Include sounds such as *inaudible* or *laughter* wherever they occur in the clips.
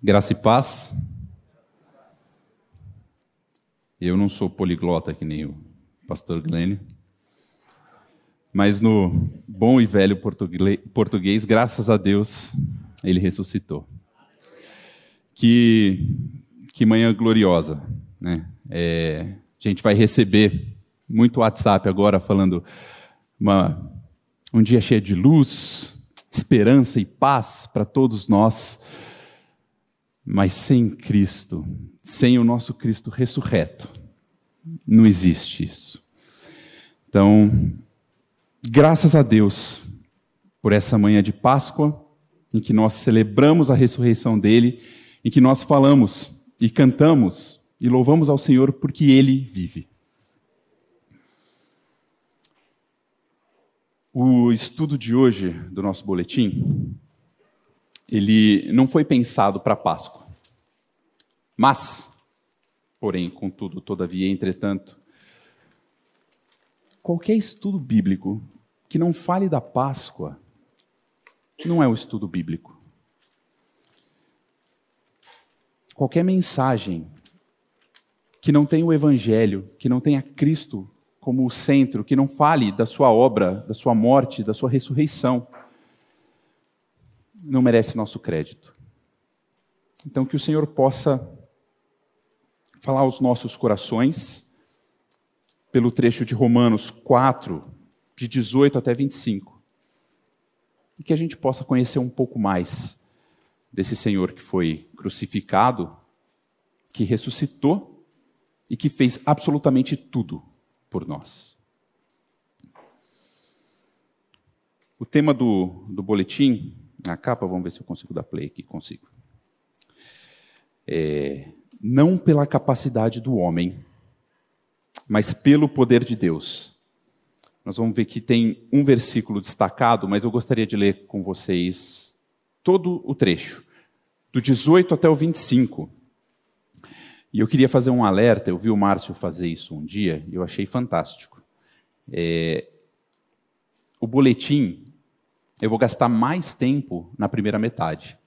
Graça e paz. Eu não sou poliglota que nem o pastor Glenn, mas no bom e velho português, graças a Deus, ele ressuscitou. Que, que manhã gloriosa, né? É, a gente vai receber muito WhatsApp agora falando uma, um dia cheio de luz, esperança e paz para todos nós. Mas sem Cristo, sem o nosso Cristo ressurreto, não existe isso. Então, graças a Deus por essa manhã de Páscoa, em que nós celebramos a ressurreição dele, em que nós falamos e cantamos e louvamos ao Senhor porque ele vive. O estudo de hoje do nosso boletim, ele não foi pensado para Páscoa. Mas, porém, contudo, todavia, entretanto, qualquer estudo bíblico que não fale da Páscoa não é o estudo bíblico. Qualquer mensagem que não tenha o Evangelho, que não tenha Cristo como o centro, que não fale da sua obra, da sua morte, da sua ressurreição, não merece nosso crédito. Então, que o Senhor possa falar aos nossos corações, pelo trecho de Romanos 4, de 18 até 25, e que a gente possa conhecer um pouco mais desse Senhor que foi crucificado, que ressuscitou e que fez absolutamente tudo por nós. O tema do, do boletim, na capa, vamos ver se eu consigo dar play aqui, consigo. É, não pela capacidade do homem, mas pelo poder de Deus. Nós vamos ver que tem um versículo destacado, mas eu gostaria de ler com vocês todo o trecho, do 18 até o 25. E eu queria fazer um alerta, eu vi o Márcio fazer isso um dia e eu achei fantástico. É, o boletim, eu vou gastar mais tempo na primeira metade.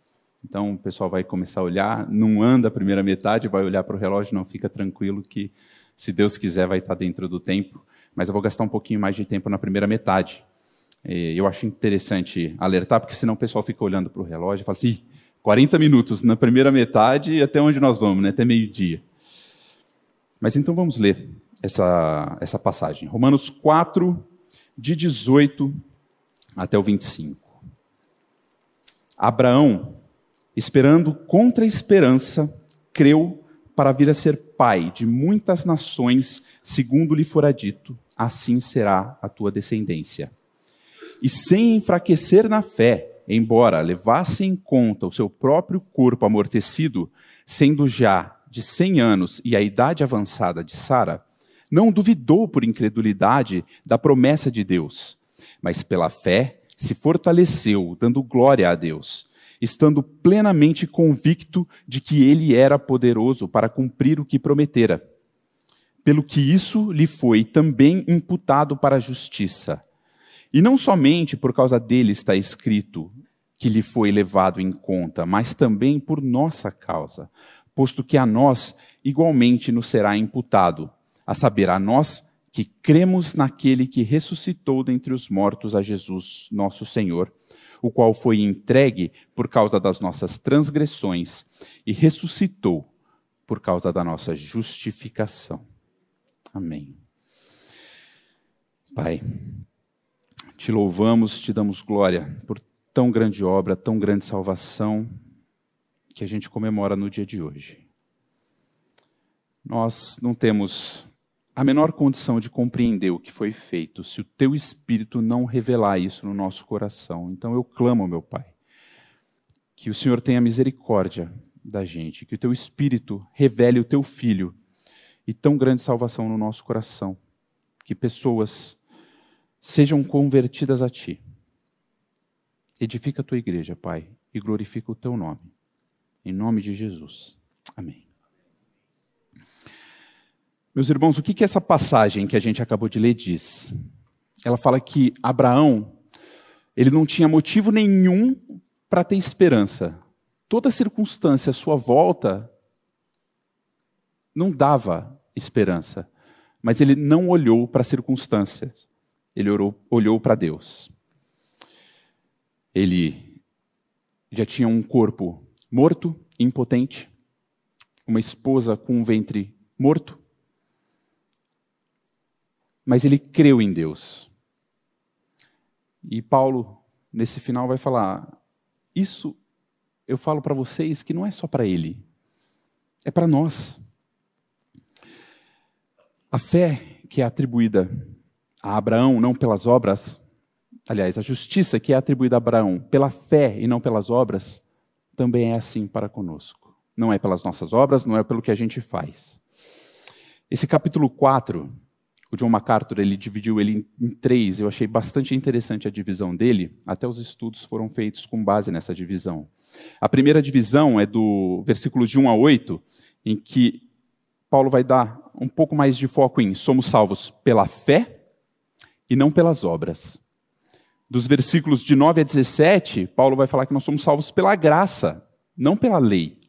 Então o pessoal vai começar a olhar, não anda a primeira metade, vai olhar para o relógio, não fica tranquilo que, se Deus quiser, vai estar dentro do tempo. Mas eu vou gastar um pouquinho mais de tempo na primeira metade. É, eu acho interessante alertar, porque senão o pessoal fica olhando para o relógio e fala assim, 40 minutos na primeira metade e até onde nós vamos, né? até meio-dia. Mas então vamos ler essa, essa passagem. Romanos 4, de 18 até o 25. Abraão, esperando contra a esperança, creu para vir a ser pai de muitas nações, segundo lhe fora dito, assim será a tua descendência. E sem enfraquecer na fé, embora levasse em conta o seu próprio corpo amortecido, sendo já de cem anos e a idade avançada de Sara, não duvidou por incredulidade da promessa de Deus, mas pela fé se fortaleceu, dando glória a Deus, estando plenamente convicto de que ele era poderoso para cumprir o que prometera. Pelo que isso lhe foi também imputado para a justiça. E não somente por causa dele está escrito que lhe foi levado em conta, mas também por nossa causa, posto que a nós igualmente nos será imputado, a saber, a nós que cremos naquele que ressuscitou dentre os mortos a Jesus, nosso Senhor, o qual foi entregue por causa das nossas transgressões e ressuscitou por causa da nossa justificação. Amém. Pai, te louvamos, te damos glória por tão grande obra, tão grande salvação que a gente comemora no dia de hoje. Nós não temos a menor condição de compreender o que foi feito se o teu espírito não revelar isso no nosso coração. Então eu clamo, meu Pai, que o Senhor tenha misericórdia da gente, que o teu espírito revele o teu filho e tão grande salvação no nosso coração, que pessoas sejam convertidas a ti. Edifica a tua igreja, Pai, e glorifica o teu nome. Em nome de Jesus. Amém. Meus irmãos, o que, que essa passagem que a gente acabou de ler diz? Ela fala que Abraão, ele não tinha motivo nenhum para ter esperança, toda circunstância à sua volta não dava esperança, mas ele não olhou para as circunstâncias, ele orou, olhou para Deus. Ele já tinha um corpo morto, impotente, uma esposa com um ventre morto, mas ele creu em Deus. E Paulo, nesse final, vai falar: Isso eu falo para vocês que não é só para ele, é para nós. A fé que é atribuída a Abraão, não pelas obras, aliás, a justiça que é atribuída a Abraão pela fé e não pelas obras, também é assim para conosco. Não é pelas nossas obras, não é pelo que a gente faz. Esse capítulo 4 o John MacArthur ele dividiu ele em, três. Eu achei bastante interessante a divisão dele. Até os estudos foram feitos com base nessa divisão. A primeira divisão é do versículo de 1 a 8, em que Paulo vai dar um pouco mais de foco em somos salvos pela fé e não pelas obras. Dos versículos de 9 a 17, Paulo vai falar que nós somos salvos pela graça, não pela lei,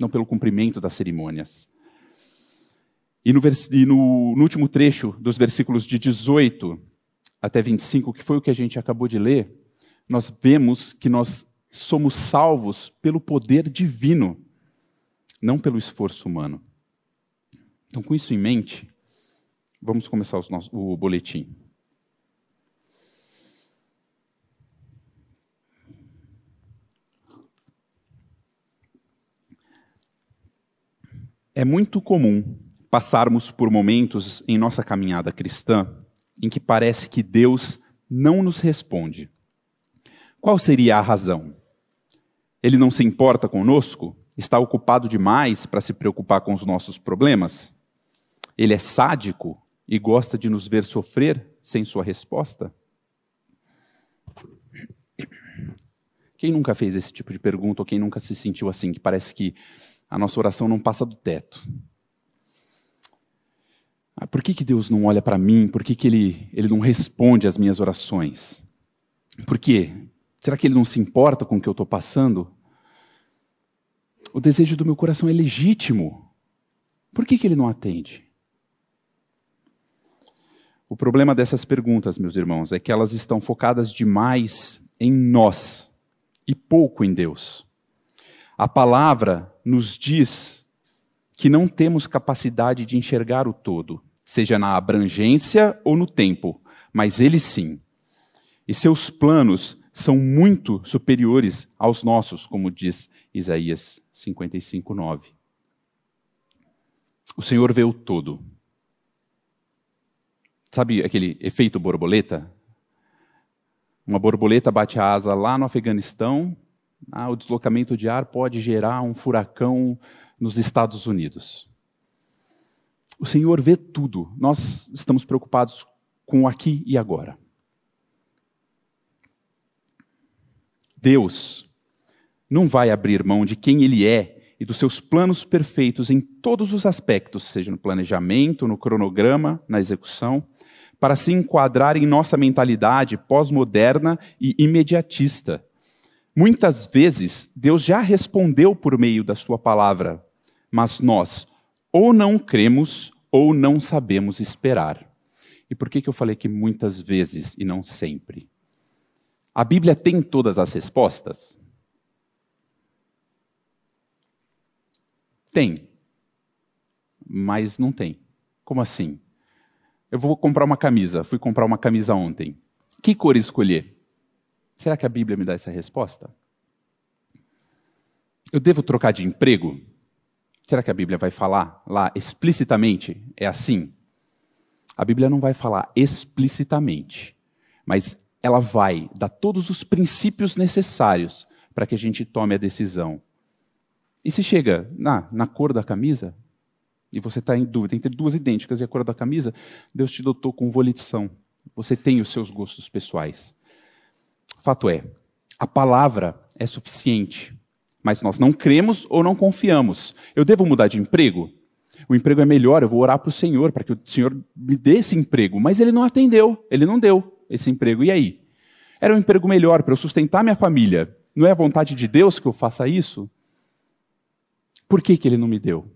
não pelo cumprimento das cerimônias. E, no, e no, no último trecho dos versículos de 18 até 25, que foi o que a gente acabou de ler, nós vemos que nós somos salvos pelo poder divino, não pelo esforço humano. Então, com isso em mente, vamos começar nossos, o boletim. É muito comum passarmos por momentos em nossa caminhada cristã em que parece que Deus não nos responde. Qual seria a razão? Ele não se importa conosco? Está ocupado demais para se preocupar com os nossos problemas? Ele é sádico e gosta de nos ver sofrer sem sua resposta? Quem nunca fez esse tipo de pergunta ou quem nunca se sentiu assim, que parece que a nossa oração não passa do teto? Ah, por que, que Deus não olha para mim? Por que, que ele, ele não responde às minhas orações? Por quê? Será que Ele não se importa com o que eu estou passando? O desejo do meu coração é legítimo. Por que, que Ele não atende? O problema dessas perguntas, meus irmãos, é que elas estão focadas demais em nós e pouco em Deus. A palavra nos diz que não temos capacidade de enxergar o todo seja na abrangência ou no tempo, mas ele sim. E seus planos são muito superiores aos nossos, como diz Isaías 55, 9. O Senhor vê o todo. Sabe aquele efeito borboleta? Uma borboleta bate a asa lá no Afeganistão, ah, o deslocamento de ar pode gerar um furacão nos Estados Unidos. O Senhor vê tudo. Nós estamos preocupados com o aqui e agora. Deus não vai abrir mão de quem Ele é e dos seus planos perfeitos em todos os aspectos, seja no planejamento, no cronograma, na execução, para se enquadrar em nossa mentalidade pós-moderna e imediatista. Muitas vezes, Deus já respondeu por meio da Sua palavra, mas nós ou não cremos ou não sabemos esperar. E por que, que eu falei que muitas vezes e não sempre? A Bíblia tem todas as respostas? Tem. Mas não tem. Como assim? Eu vou comprar uma camisa. Fui comprar uma camisa ontem. Que cor escolher? Será que a Bíblia me dá essa resposta? Eu devo trocar de emprego? Será que a Bíblia vai falar lá explicitamente? É assim? A Bíblia não vai falar explicitamente, mas ela vai dar todos os princípios necessários para que a gente tome a decisão. E se chega na, na cor da camisa, e você está em dúvida entre duas idênticas e a cor da camisa, Deus te dotou com volição. Você tem os seus gostos pessoais. Fato é, a palavra é suficiente mas nós não cremos ou não confiamos. Eu devo mudar de emprego? O emprego é melhor, eu vou orar para o Senhor, para que o Senhor me dê esse emprego. Mas ele não atendeu, ele não deu esse emprego. E aí? Era um emprego melhor para eu sustentar minha família. Não é a vontade de Deus que eu faça isso? Por que, que ele não me deu?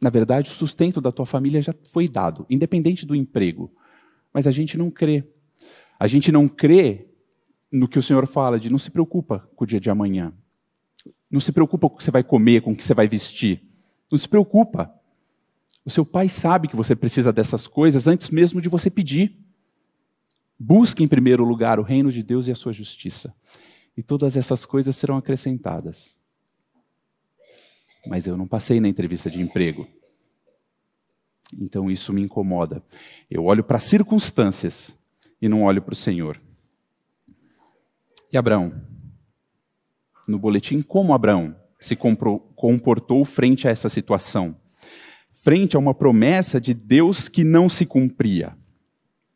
Na verdade, o sustento da tua família já foi dado, independente do emprego. Mas a gente não crê. A gente não crê no que o Senhor fala de não se preocupa com o dia de amanhã. Não se preocupa com o que você vai comer, com o que você vai vestir. Não se preocupa. O seu pai sabe que você precisa dessas coisas antes mesmo de você pedir. Busque em primeiro lugar o reino de Deus e a sua justiça. E todas essas coisas serão acrescentadas. Mas eu não passei na entrevista de emprego. Então isso me incomoda. Eu olho para as circunstâncias e não olho para o Senhor. E Abraão? No boletim, como Abraão se comportou frente a essa situação? Frente a uma promessa de Deus que não se cumpria.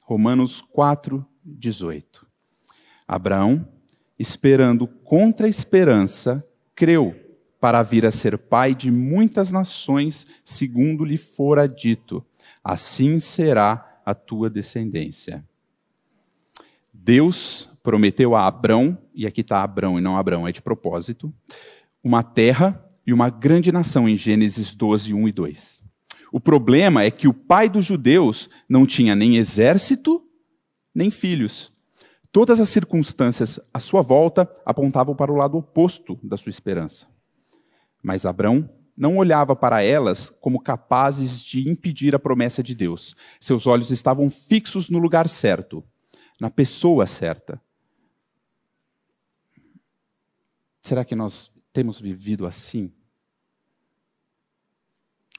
Romanos 4, 18. Abraão, esperando contra a esperança, creu para vir a ser pai de muitas nações, segundo lhe fora dito: assim será a tua descendência. Deus prometeu a Abrão, e aqui está Abrão e não Abrão, é de propósito, uma terra e uma grande nação em Gênesis 12, 1 e 2. O problema é que o pai dos judeus não tinha nem exército, nem filhos. Todas as circunstâncias à sua volta apontavam para o lado oposto da sua esperança. Mas Abrão não olhava para elas como capazes de impedir a promessa de Deus. Seus olhos estavam fixos no lugar certo, na pessoa certa. Será que nós temos vivido assim?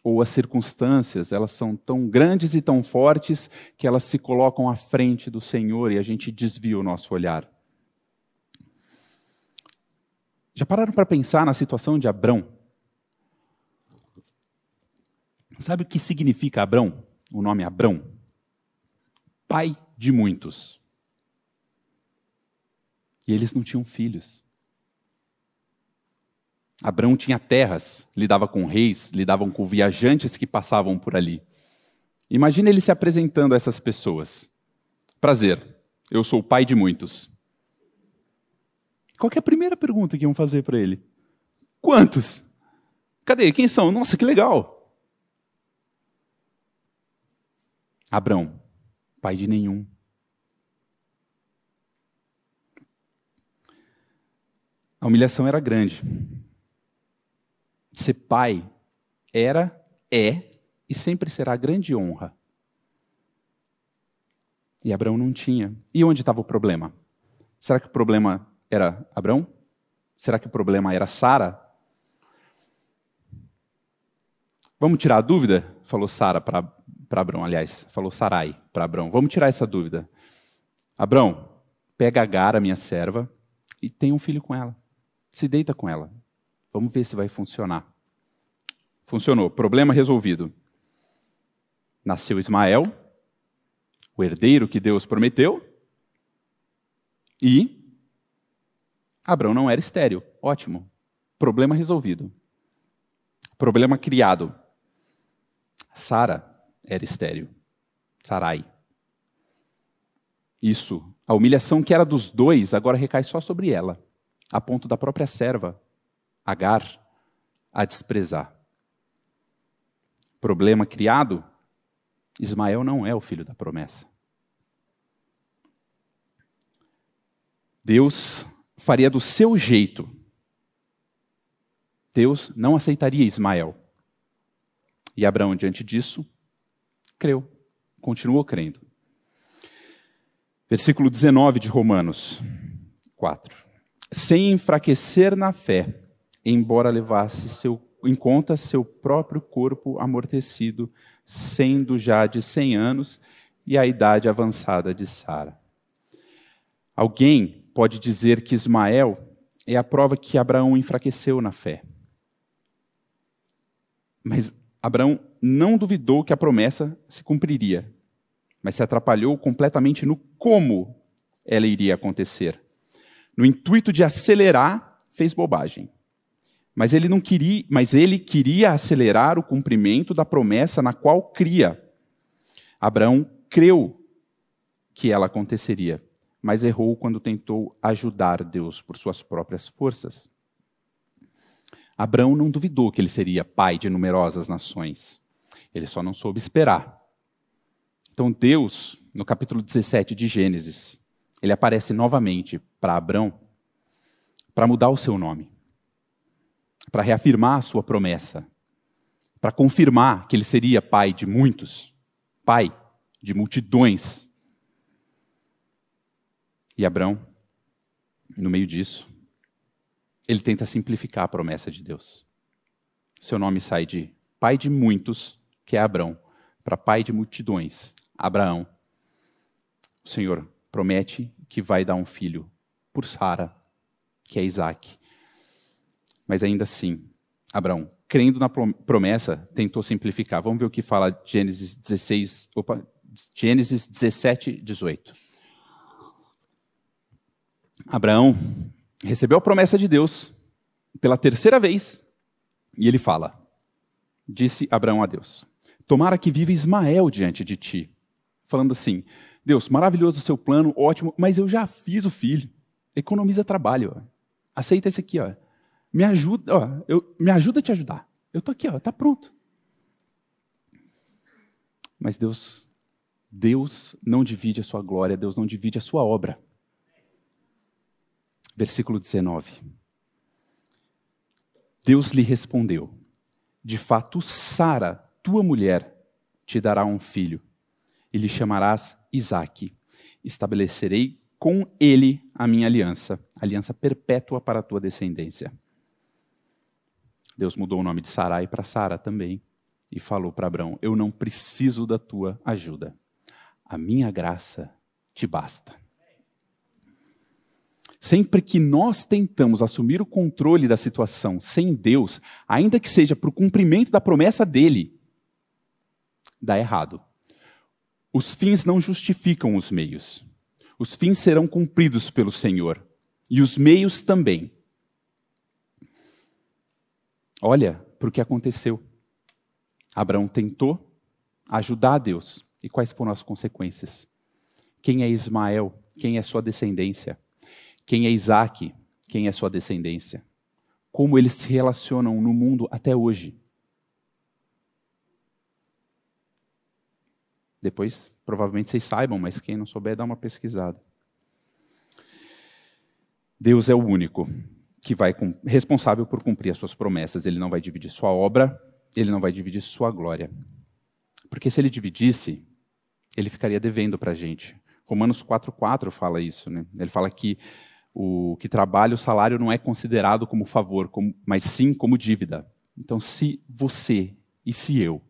Ou as circunstâncias, elas são tão grandes e tão fortes que elas se colocam à frente do Senhor e a gente desvia o nosso olhar? Já pararam para pensar na situação de Abrão? Sabe o que significa Abrão? O nome Abrão? Pai de muitos. E eles não tinham filhos. Abrão tinha terras, lidava com reis, lidavam com viajantes que passavam por ali. Imagina ele se apresentando a essas pessoas. Prazer, eu sou o pai de muitos. Qual é a primeira pergunta que iam fazer para ele? Quantos? Cadê? Quem são? Nossa, que legal! Abrão, pai de nenhum. A humilhação era grande. Ser pai era, é e sempre será grande honra. E Abraão não tinha. E onde estava o problema? Será que o problema era Abraão? Será que o problema era Sara? Vamos tirar a dúvida? Falou Sara para Abraão, aliás, falou Sarai para Abraão. Vamos tirar essa dúvida. Abraão, pega a Gara, minha serva, e tem um filho com ela. Se deita com ela. Vamos ver se vai funcionar. Funcionou. Problema resolvido. Nasceu Ismael, o herdeiro que Deus prometeu, e Abraão não era estéreo. Ótimo. Problema resolvido. Problema criado. Sara era estéreo. Sarai. Isso. A humilhação que era dos dois agora recai só sobre ela, a ponto da própria serva, Agar, a desprezar. Problema criado: Ismael não é o filho da promessa. Deus faria do seu jeito. Deus não aceitaria Ismael. E Abraão, diante disso, creu, continuou crendo. Versículo 19 de Romanos 4. Sem enfraquecer na fé, embora levasse seu, em conta seu próprio corpo amortecido, sendo já de 100 anos e a idade avançada de Sara. Alguém pode dizer que Ismael é a prova que Abraão enfraqueceu na fé. Mas Abraão não duvidou que a promessa se cumpriria, mas se atrapalhou completamente no como ela iria acontecer. No intuito de acelerar, fez bobagem. Mas ele não queria, mas ele queria acelerar o cumprimento da promessa na qual cria. Abraão creu que ela aconteceria, mas errou quando tentou ajudar Deus por suas próprias forças. Abraão não duvidou que ele seria pai de numerosas nações. Ele só não soube esperar. Então, Deus, no capítulo 17 de Gênesis, ele aparece novamente para Abraão para mudar o seu nome, para reafirmar a sua promessa, para confirmar que ele seria pai de muitos, pai de multidões. E Abraão, no meio disso, ele tenta simplificar a promessa de Deus. Seu nome sai de pai de muitos, que é Abraão, para pai de multidões, Abraão. O Senhor promete que vai dar um filho por Sara, que é Isaac. Mas ainda assim, Abraão, crendo na promessa, tentou simplificar. Vamos ver o que fala Gênesis 16, opa, Gênesis 17, 18. Abraão recebeu a promessa de Deus pela terceira vez e ele fala: Disse Abraão a Deus: Tomara que viva Ismael diante de ti. Falando assim: Deus, maravilhoso o seu plano, ótimo, mas eu já fiz o filho. Economiza trabalho. Ó. Aceita esse aqui, ó. Me ajuda, ó, eu, me ajuda a te ajudar. Eu estou aqui, ó, está pronto. Mas Deus, Deus não divide a sua glória, Deus não divide a sua obra. Versículo 19. Deus lhe respondeu: De fato, Sara, tua mulher, te dará um filho, e lhe chamarás Isaque. Estabelecerei com ele a minha aliança, aliança perpétua para a tua descendência. Deus mudou o nome de Sarai para Sara também e falou para Abraão: Eu não preciso da tua ajuda. A minha graça te basta. Sempre que nós tentamos assumir o controle da situação sem Deus, ainda que seja para o cumprimento da promessa dele, dá errado. Os fins não justificam os meios. Os fins serão cumpridos pelo Senhor, e os meios também. Olha para o que aconteceu. Abraão tentou ajudar a Deus. E quais foram as consequências? Quem é Ismael? Quem é sua descendência? Quem é Isaac? Quem é sua descendência? Como eles se relacionam no mundo até hoje? Depois, provavelmente vocês saibam, mas quem não souber, dá uma pesquisada. Deus é o único que vai responsável por cumprir as suas promessas. Ele não vai dividir sua obra, ele não vai dividir sua glória. Porque se ele dividisse, ele ficaria devendo para a gente. Romanos 4,4 fala isso. Né? Ele fala que o que trabalha, o salário não é considerado como favor, como, mas sim como dívida. Então, se você e se eu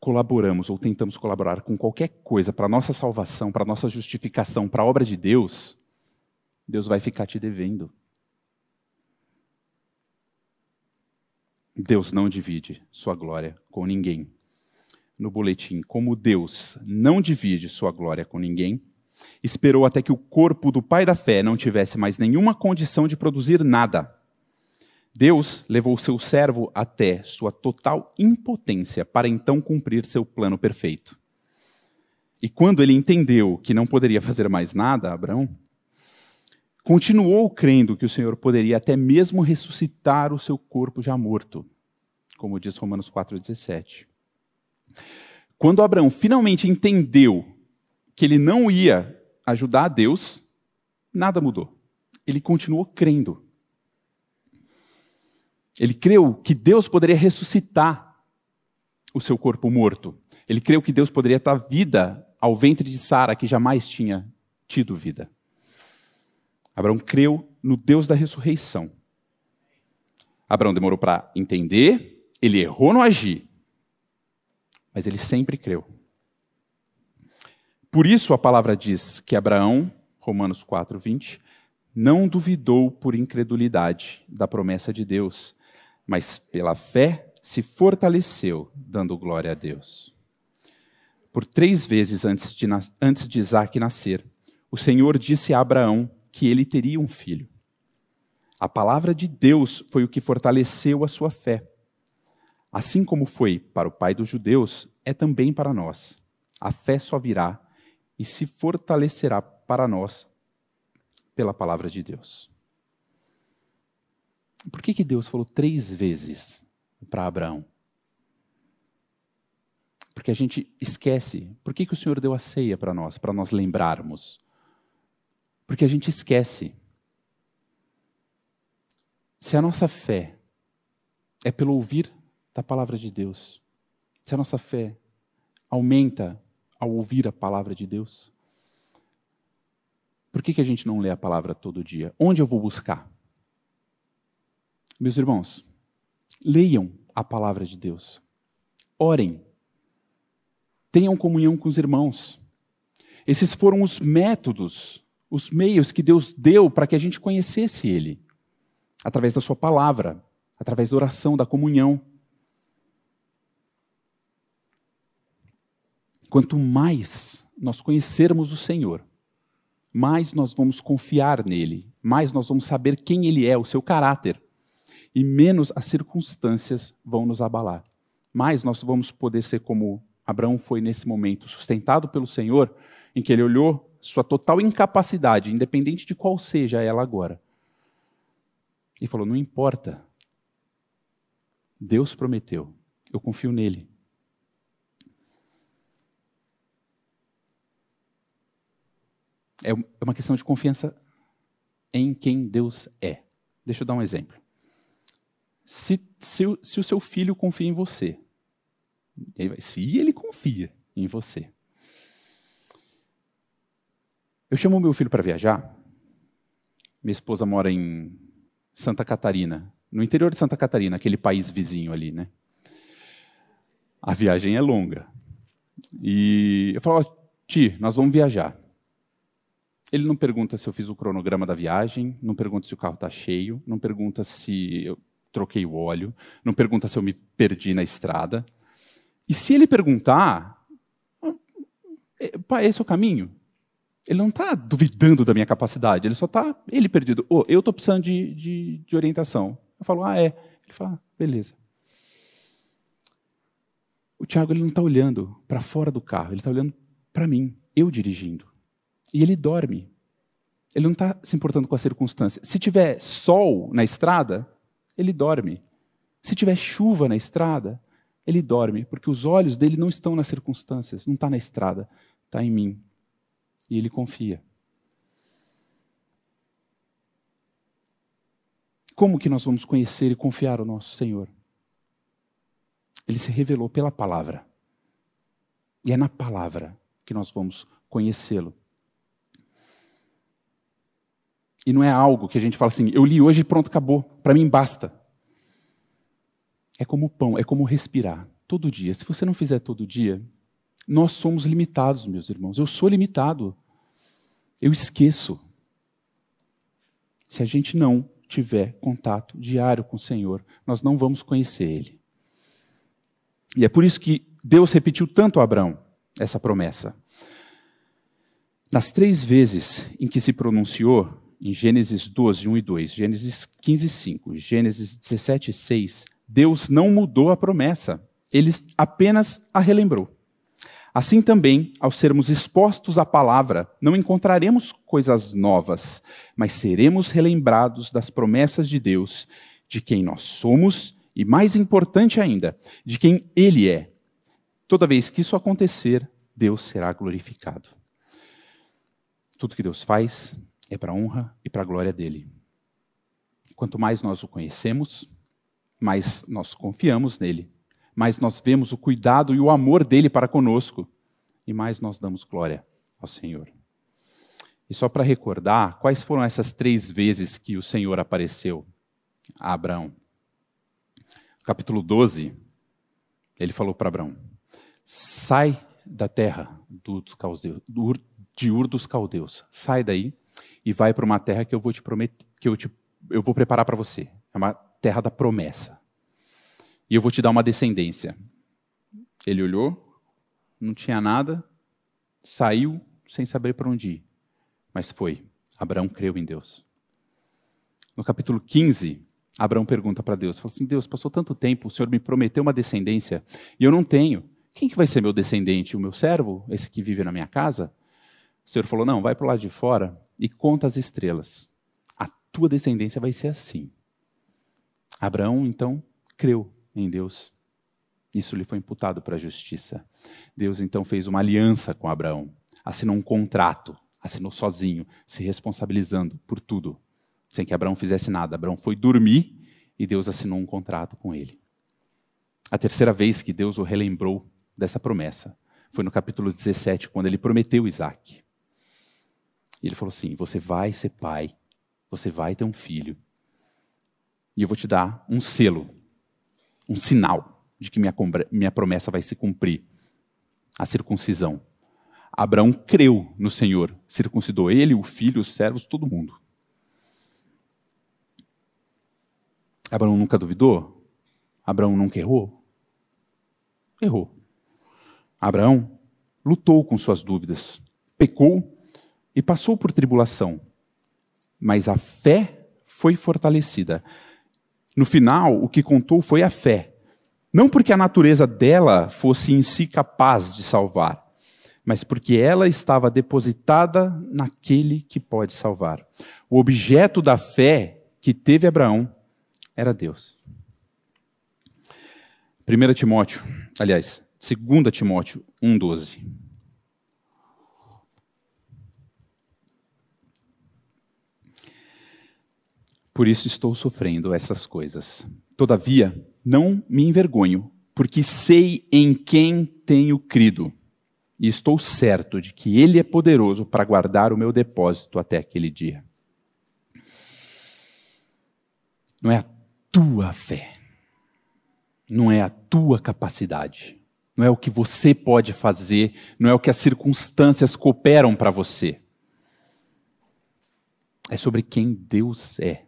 colaboramos ou tentamos colaborar com qualquer coisa para nossa salvação, para nossa justificação, para a obra de Deus, Deus vai ficar te devendo. Deus não divide sua glória com ninguém. No boletim, como Deus não divide sua glória com ninguém, esperou até que o corpo do pai da fé não tivesse mais nenhuma condição de produzir nada. Deus levou seu servo até sua total impotência para então cumprir seu plano perfeito. E quando ele entendeu que não poderia fazer mais nada, Abraão, continuou crendo que o Senhor poderia até mesmo ressuscitar o seu corpo já morto, como diz Romanos 4,17. Quando Abraão finalmente entendeu que ele não ia ajudar a Deus, nada mudou. Ele continuou crendo. Ele creu que Deus poderia ressuscitar o seu corpo morto. Ele creu que Deus poderia dar vida ao ventre de Sara, que jamais tinha tido vida. Abraão creu no Deus da ressurreição. Abraão demorou para entender, ele errou no agir, mas ele sempre creu. Por isso a palavra diz que Abraão, Romanos 4, 20, não duvidou por incredulidade da promessa de Deus, mas pela fé se fortaleceu, dando glória a Deus. Por três vezes antes de, antes de Isaac nascer, o Senhor disse a Abraão que ele teria um filho. A palavra de Deus foi o que fortaleceu a sua fé. Assim como foi para o pai dos judeus, é também para nós. A fé só virá e se fortalecerá para nós pela palavra de Deus. Por que, que Deus falou três vezes para Abraão? Porque a gente esquece. Por que, que o Senhor deu a ceia para nós? Para nós lembrarmos. Porque a gente esquece. Se a nossa fé é pelo ouvir da palavra de Deus, se a nossa fé aumenta ao ouvir a palavra de Deus, por que, que a gente não lê a palavra todo dia? Onde eu vou buscar? Meus irmãos, leiam a palavra de Deus. Orem. Tenham comunhão com os irmãos. Esses foram os métodos, os meios que Deus deu para que a gente conhecesse Ele. Através da Sua palavra, através da oração, da comunhão. Quanto mais nós conhecermos o Senhor, mais nós vamos confiar nele, mais nós vamos saber quem ele é, o seu caráter, e menos as circunstâncias vão nos abalar. Mais nós vamos poder ser como Abraão foi nesse momento, sustentado pelo Senhor, em que ele olhou sua total incapacidade, independente de qual seja ela agora, e falou: Não importa, Deus prometeu, eu confio nele. É, é uma questão de confiança em quem Deus é. Deixa eu dar um exemplo. Se, se, se o seu filho confia em você, se ele confia em você. Eu chamo meu filho para viajar. Minha esposa mora em Santa Catarina, no interior de Santa Catarina, aquele país vizinho ali, né? A viagem é longa. E eu falo, Ti, nós vamos viajar. Ele não pergunta se eu fiz o cronograma da viagem, não pergunta se o carro está cheio, não pergunta se eu troquei o óleo, não pergunta se eu me perdi na estrada. E se ele perguntar, é, pai, esse é o caminho? Ele não está duvidando da minha capacidade, ele só está, ele perdido. Oh, eu estou precisando de, de, de, orientação. Eu falo, ah, é. Ele fala, ah, beleza. O Tiago ele não está olhando para fora do carro, ele está olhando para mim, eu dirigindo. E ele dorme. Ele não está se importando com a circunstância. Se tiver sol na estrada, ele dorme. Se tiver chuva na estrada, ele dorme, porque os olhos dele não estão nas circunstâncias, não está na estrada, está em mim. E ele confia. Como que nós vamos conhecer e confiar o nosso Senhor? Ele se revelou pela palavra. E é na palavra que nós vamos conhecê-lo. E não é algo que a gente fala assim, eu li hoje e pronto, acabou. Para mim basta. É como pão, é como respirar. Todo dia. Se você não fizer todo dia, nós somos limitados, meus irmãos. Eu sou limitado. Eu esqueço. Se a gente não tiver contato diário com o Senhor, nós não vamos conhecer Ele. E é por isso que Deus repetiu tanto a Abraão essa promessa. Nas três vezes em que se pronunciou, em Gênesis 12, 1 e 2, Gênesis 15, 5, Gênesis 17, 6, Deus não mudou a promessa, ele apenas a relembrou. Assim também, ao sermos expostos à palavra, não encontraremos coisas novas, mas seremos relembrados das promessas de Deus, de quem nós somos e, mais importante ainda, de quem Ele é. Toda vez que isso acontecer, Deus será glorificado. Tudo que Deus faz é para a honra e para a glória dele. Quanto mais nós o conhecemos, mais nós confiamos nele, mais nós vemos o cuidado e o amor dele para conosco, e mais nós damos glória ao Senhor. E só para recordar, quais foram essas três vezes que o Senhor apareceu a Abraão? Capítulo 12, ele falou para Abraão: sai da terra dos caldeus, de Ur dos caldeus, sai daí e vai para uma terra que eu vou te prometer, que eu, te, eu vou preparar para você. É uma terra da promessa. E eu vou te dar uma descendência. Ele olhou, não tinha nada, saiu sem saber para onde ir. Mas foi. Abraão creu em Deus. No capítulo 15, Abraão pergunta para Deus, fala assim, Deus, passou tanto tempo, o Senhor me prometeu uma descendência, e eu não tenho. Quem que vai ser meu descendente? O meu servo? Esse que vive na minha casa? O Senhor falou: Não, vai para o lado de fora e conta as estrelas. A tua descendência vai ser assim. Abraão, então, creu em Deus. Isso lhe foi imputado para a justiça. Deus, então, fez uma aliança com Abraão, assinou um contrato, assinou sozinho, se responsabilizando por tudo, sem que Abraão fizesse nada. Abraão foi dormir e Deus assinou um contrato com ele. A terceira vez que Deus o relembrou dessa promessa foi no capítulo 17, quando ele prometeu Isaac. Ele falou assim: Você vai ser pai, você vai ter um filho, e eu vou te dar um selo, um sinal de que minha, minha promessa vai se cumprir a circuncisão. Abraão creu no Senhor, circuncidou ele, o filho, os servos, todo mundo. Abraão nunca duvidou? Abraão nunca errou? Errou. Abraão lutou com suas dúvidas, pecou e passou por tribulação, mas a fé foi fortalecida. No final, o que contou foi a fé. Não porque a natureza dela fosse em si capaz de salvar, mas porque ela estava depositada naquele que pode salvar. O objeto da fé que teve Abraão era Deus. 1 Timóteo, aliás, 2 Timóteo 1,12. Por isso estou sofrendo essas coisas. Todavia, não me envergonho, porque sei em quem tenho crido, e estou certo de que Ele é poderoso para guardar o meu depósito até aquele dia. Não é a tua fé, não é a tua capacidade, não é o que você pode fazer, não é o que as circunstâncias cooperam para você. É sobre quem Deus é,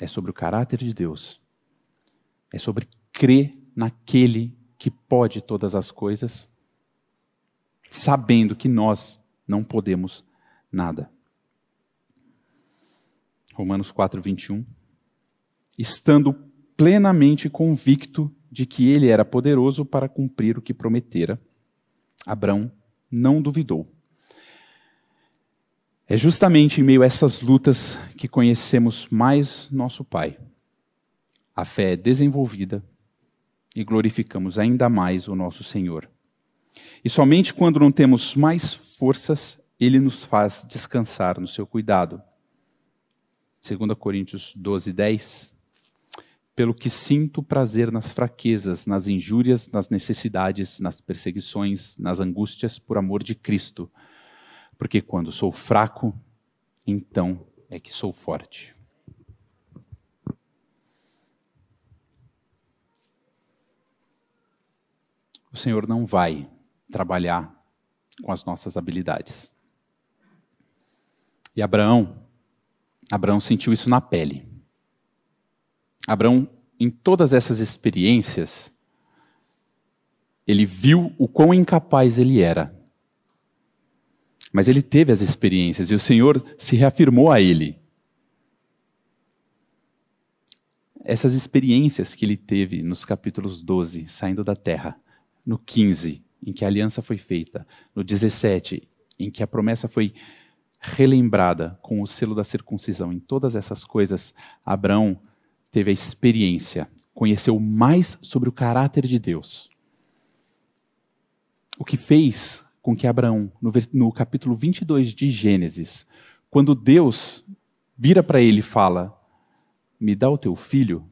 é sobre o caráter de Deus, é sobre crer naquele que pode todas as coisas, sabendo que nós não podemos nada. Romanos 4, 21 estando plenamente convicto de que ele era poderoso para cumprir o que prometera. Abraão não duvidou. É justamente em meio a essas lutas que conhecemos mais nosso Pai. A fé é desenvolvida e glorificamos ainda mais o nosso Senhor. E somente quando não temos mais forças, ele nos faz descansar no seu cuidado. 2 Coríntios 12, 10 pelo que sinto prazer nas fraquezas, nas injúrias, nas necessidades, nas perseguições, nas angústias por amor de Cristo. Porque quando sou fraco, então é que sou forte. O Senhor não vai trabalhar com as nossas habilidades. E Abraão, Abraão sentiu isso na pele. Abraão, em todas essas experiências, ele viu o quão incapaz ele era. Mas ele teve as experiências e o Senhor se reafirmou a ele. Essas experiências que ele teve nos capítulos 12, saindo da terra, no 15, em que a aliança foi feita, no 17, em que a promessa foi relembrada com o selo da circuncisão, em todas essas coisas, Abraão teve a experiência, conheceu mais sobre o caráter de Deus. O que fez com que Abraão, no, no capítulo 22 de Gênesis, quando Deus vira para ele e fala: Me dá o teu filho,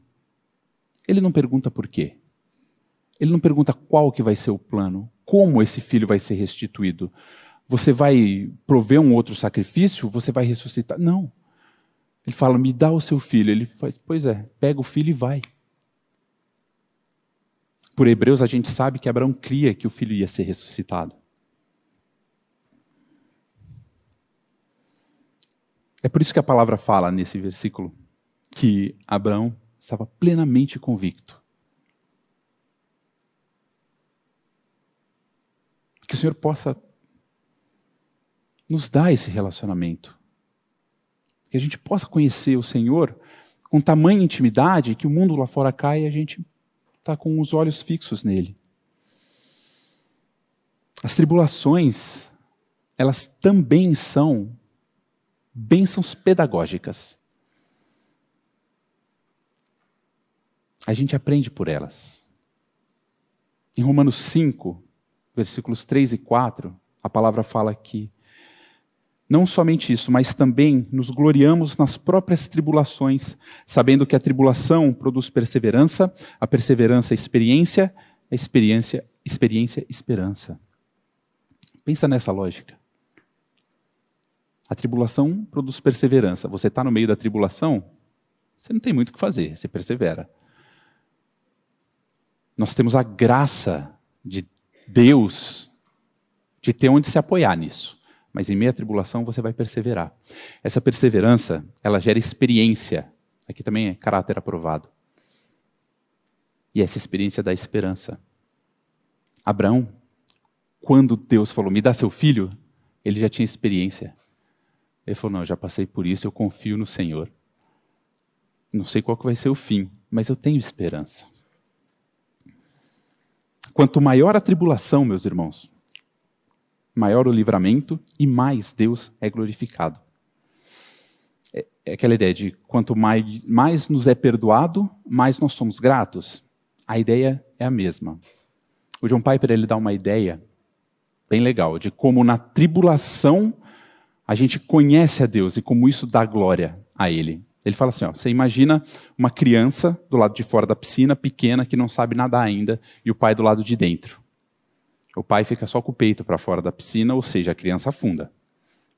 ele não pergunta por quê. Ele não pergunta qual que vai ser o plano, como esse filho vai ser restituído. Você vai prover um outro sacrifício? Você vai ressuscitar? Não. Ele fala: Me dá o seu filho. Ele faz: Pois é, pega o filho e vai. Por Hebreus, a gente sabe que Abraão cria que o filho ia ser ressuscitado. É por isso que a palavra fala nesse versículo que Abraão estava plenamente convicto. Que o Senhor possa nos dar esse relacionamento que a gente possa conhecer o Senhor com tamanha intimidade que o mundo lá fora cai e a gente está com os olhos fixos nele. As tribulações, elas também são bênçãos pedagógicas. A gente aprende por elas. Em Romanos 5, versículos 3 e 4, a palavra fala que não somente isso, mas também nos gloriamos nas próprias tribulações, sabendo que a tribulação produz perseverança, a perseverança experiência, a experiência experiência esperança. Pensa nessa lógica. A tribulação produz perseverança. Você está no meio da tribulação, você não tem muito o que fazer, você persevera. Nós temos a graça de Deus de ter onde se apoiar nisso. Mas em meio à tribulação você vai perseverar. Essa perseverança, ela gera experiência. Aqui também é caráter aprovado. E essa experiência dá esperança. Abraão, quando Deus falou, me dá seu filho, ele já tinha experiência. Ele falou, não, já passei por isso, eu confio no Senhor. Não sei qual que vai ser o fim, mas eu tenho esperança. Quanto maior a tribulação, meus irmãos, maior o livramento e mais Deus é glorificado. É, é aquela ideia de quanto mais, mais nos é perdoado, mais nós somos gratos. A ideia é a mesma. O John Piper ele dá uma ideia bem legal de como na tribulação a gente conhece a Deus e como isso dá glória a Ele. Ele fala assim: ó, você imagina uma criança do lado de fora da piscina, pequena, que não sabe nadar ainda, e o pai do lado de dentro. O pai fica só com o peito para fora da piscina, ou seja, a criança afunda.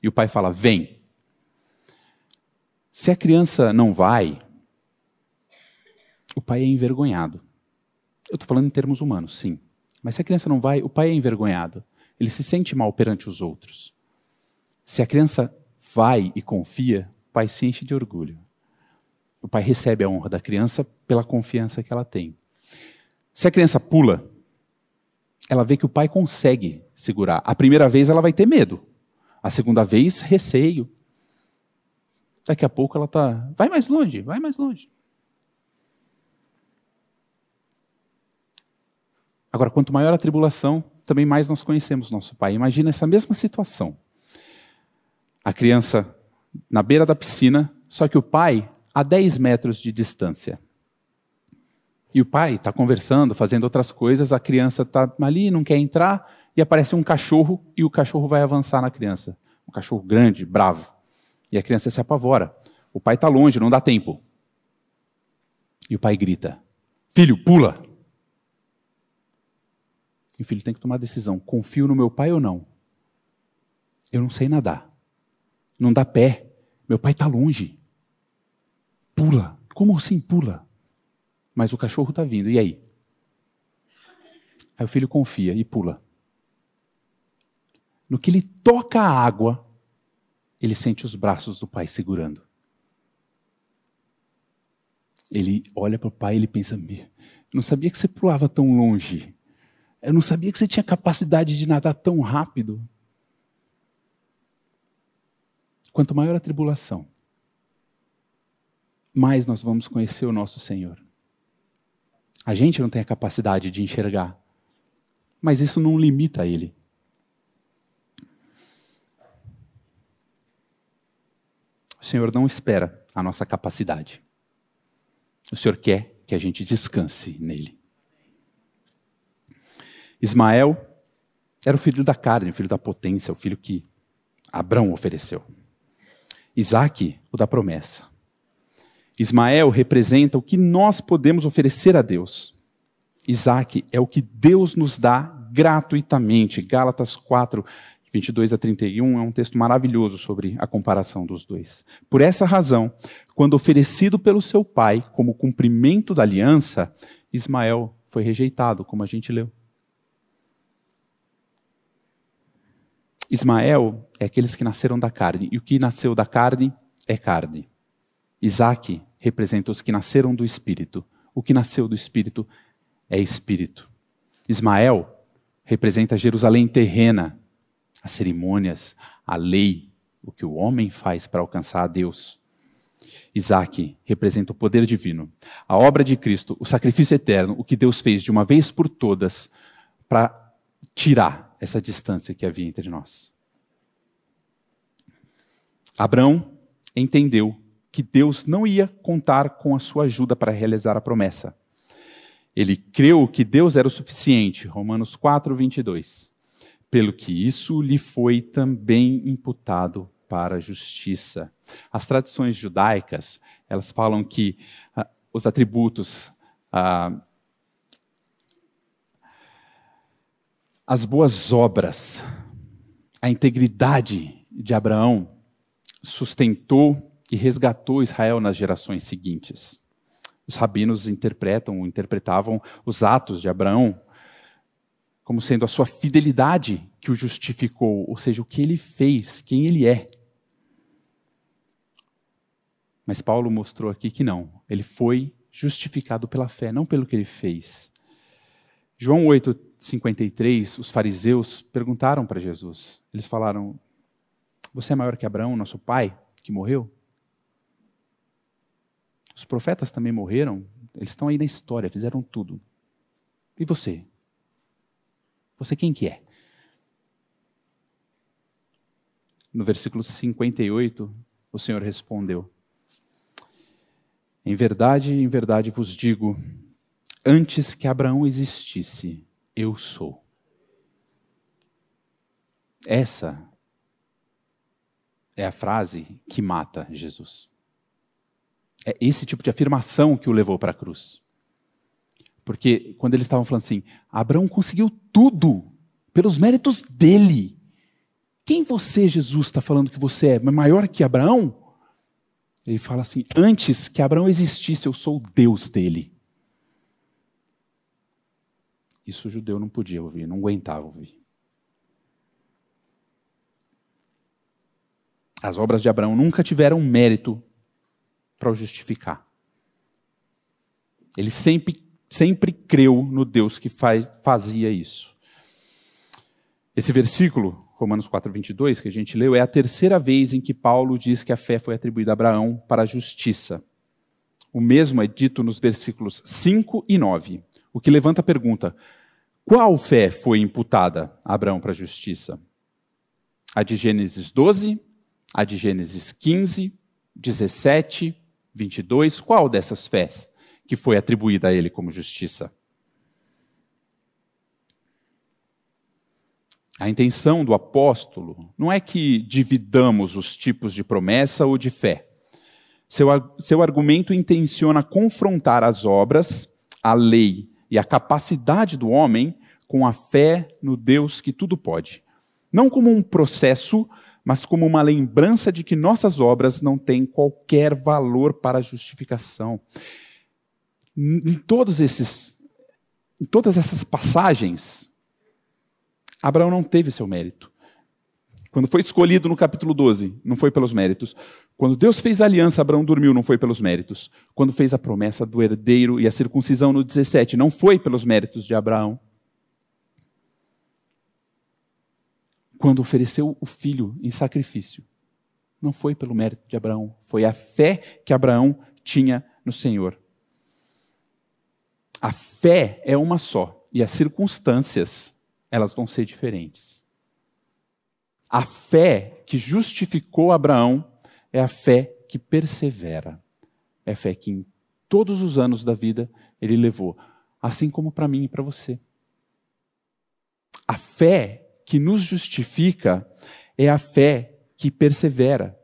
E o pai fala: vem. Se a criança não vai, o pai é envergonhado. Eu estou falando em termos humanos, sim. Mas se a criança não vai, o pai é envergonhado. Ele se sente mal perante os outros. Se a criança vai e confia, o pai se enche de orgulho. O pai recebe a honra da criança pela confiança que ela tem. Se a criança pula, ela vê que o pai consegue segurar. A primeira vez ela vai ter medo. A segunda vez, receio. Daqui a pouco ela está. Vai mais longe, vai mais longe. Agora, quanto maior a tribulação, também mais nós conhecemos nosso pai. Imagina essa mesma situação. A criança na beira da piscina, só que o pai a 10 metros de distância. E o pai está conversando, fazendo outras coisas, a criança está ali, não quer entrar, e aparece um cachorro, e o cachorro vai avançar na criança. Um cachorro grande, bravo. E a criança se apavora. O pai está longe, não dá tempo. E o pai grita: Filho, pula! E o filho tem que tomar a decisão: confio no meu pai ou não? Eu não sei nadar. Não dá pé. Meu pai está longe. Pula. Como assim pula? Mas o cachorro está vindo. E aí? Aí o filho confia e pula. No que ele toca a água, ele sente os braços do pai segurando. Ele olha para o pai e ele pensa: Eu não sabia que você pulava tão longe. Eu não sabia que você tinha capacidade de nadar tão rápido. Quanto maior a tribulação, mais nós vamos conhecer o nosso Senhor. A gente não tem a capacidade de enxergar, mas isso não limita Ele. O Senhor não espera a nossa capacidade. O Senhor quer que a gente descanse nele. Ismael era o filho da carne, o filho da potência, o filho que Abraão ofereceu. Isaac, o da promessa. Ismael representa o que nós podemos oferecer a Deus. Isaac é o que Deus nos dá gratuitamente. Gálatas 4, 22 a 31 é um texto maravilhoso sobre a comparação dos dois. Por essa razão, quando oferecido pelo seu pai como cumprimento da aliança, Ismael foi rejeitado, como a gente leu. Ismael é aqueles que nasceram da carne, e o que nasceu da carne é carne. Isaac representa os que nasceram do Espírito. O que nasceu do Espírito é Espírito. Ismael representa Jerusalém terrena, as cerimônias, a lei, o que o homem faz para alcançar a Deus. Isaac representa o poder divino, a obra de Cristo, o sacrifício eterno, o que Deus fez de uma vez por todas para tirar essa distância que havia entre nós. Abraão entendeu que Deus não ia contar com a sua ajuda para realizar a promessa. Ele creu que Deus era o suficiente, Romanos 4, 22. Pelo que isso lhe foi também imputado para a justiça. As tradições judaicas, elas falam que ah, os atributos, ah, as boas obras, a integridade de Abraão sustentou e resgatou Israel nas gerações seguintes. Os rabinos interpretam, interpretavam os atos de Abraão como sendo a sua fidelidade que o justificou, ou seja, o que ele fez, quem ele é. Mas Paulo mostrou aqui que não, ele foi justificado pela fé, não pelo que ele fez. João 8:53, os fariseus perguntaram para Jesus. Eles falaram: Você é maior que Abraão, nosso pai, que morreu? Os profetas também morreram, eles estão aí na história, fizeram tudo. E você? Você quem que é? No versículo 58, o Senhor respondeu: Em verdade, em verdade vos digo, antes que Abraão existisse, eu sou. Essa é a frase que mata Jesus. É esse tipo de afirmação que o levou para a cruz. Porque quando eles estavam falando assim, Abraão conseguiu tudo pelos méritos dele. Quem você, Jesus, está falando que você é maior que Abraão? Ele fala assim: antes que Abraão existisse, eu sou o Deus dele. Isso o judeu não podia ouvir, não aguentava ouvir. As obras de Abraão nunca tiveram mérito para o justificar. Ele sempre, sempre creu no Deus que faz, fazia isso. Esse versículo, Romanos 4, 22, que a gente leu, é a terceira vez em que Paulo diz que a fé foi atribuída a Abraão para a justiça. O mesmo é dito nos versículos 5 e 9, o que levanta a pergunta: qual fé foi imputada a Abraão para a justiça? A de Gênesis 12, a de Gênesis 15, 17 22, qual dessas fés que foi atribuída a ele como justiça? A intenção do apóstolo não é que dividamos os tipos de promessa ou de fé. Seu, seu argumento intenciona confrontar as obras, a lei e a capacidade do homem com a fé no Deus que tudo pode. Não como um processo mas como uma lembrança de que nossas obras não têm qualquer valor para justificação. Em todos esses em todas essas passagens, Abraão não teve seu mérito. Quando foi escolhido no capítulo 12, não foi pelos méritos. Quando Deus fez a aliança, Abraão dormiu, não foi pelos méritos. Quando fez a promessa do herdeiro e a circuncisão no 17, não foi pelos méritos de Abraão. Quando ofereceu o filho em sacrifício. Não foi pelo mérito de Abraão, foi a fé que Abraão tinha no Senhor. A fé é uma só e as circunstâncias, elas vão ser diferentes. A fé que justificou Abraão é a fé que persevera. É a fé que em todos os anos da vida ele levou, assim como para mim e para você. A fé que nos justifica é a fé que persevera.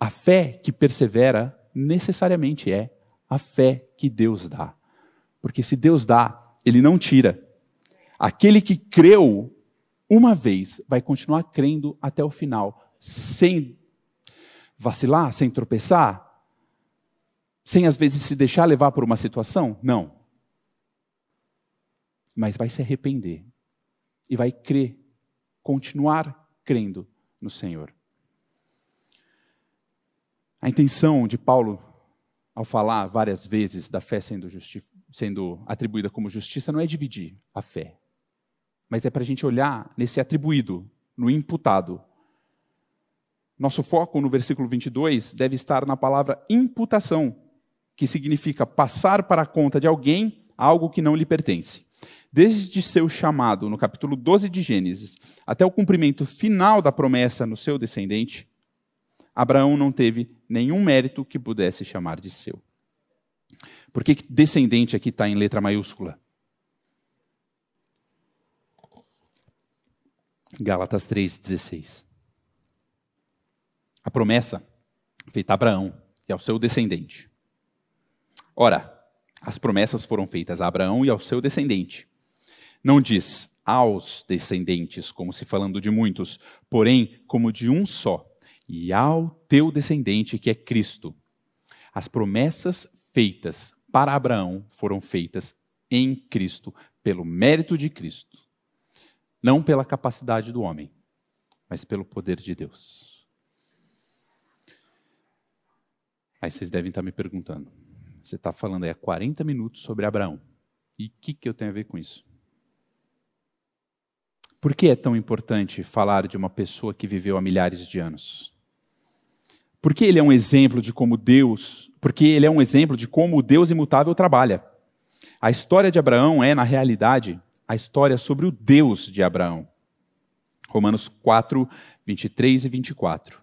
A fé que persevera necessariamente é a fé que Deus dá. Porque se Deus dá, ele não tira. Aquele que creu uma vez vai continuar crendo até o final, sem vacilar, sem tropeçar, sem às vezes se deixar levar por uma situação? Não. Mas vai se arrepender e vai crer, continuar crendo no Senhor. A intenção de Paulo, ao falar várias vezes da fé sendo, sendo atribuída como justiça, não é dividir a fé, mas é para a gente olhar nesse atribuído, no imputado. Nosso foco no versículo 22 deve estar na palavra imputação, que significa passar para a conta de alguém algo que não lhe pertence desde seu chamado, no capítulo 12 de Gênesis, até o cumprimento final da promessa no seu descendente, Abraão não teve nenhum mérito que pudesse chamar de seu. Por que descendente aqui está em letra maiúscula? Gálatas 3,16. A promessa feita a Abraão e ao seu descendente. Ora, as promessas foram feitas a Abraão e ao seu descendente. Não diz aos descendentes, como se falando de muitos, porém como de um só, e ao teu descendente, que é Cristo. As promessas feitas para Abraão foram feitas em Cristo, pelo mérito de Cristo. Não pela capacidade do homem, mas pelo poder de Deus. Aí vocês devem estar me perguntando: você está falando aí há 40 minutos sobre Abraão. E o que, que eu tenho a ver com isso? Por que é tão importante falar de uma pessoa que viveu há milhares de anos? Porque ele é um exemplo de como Deus, porque ele é um exemplo de como o Deus imutável trabalha. A história de Abraão é, na realidade, a história sobre o Deus de Abraão. Romanos 4, 23 e 24.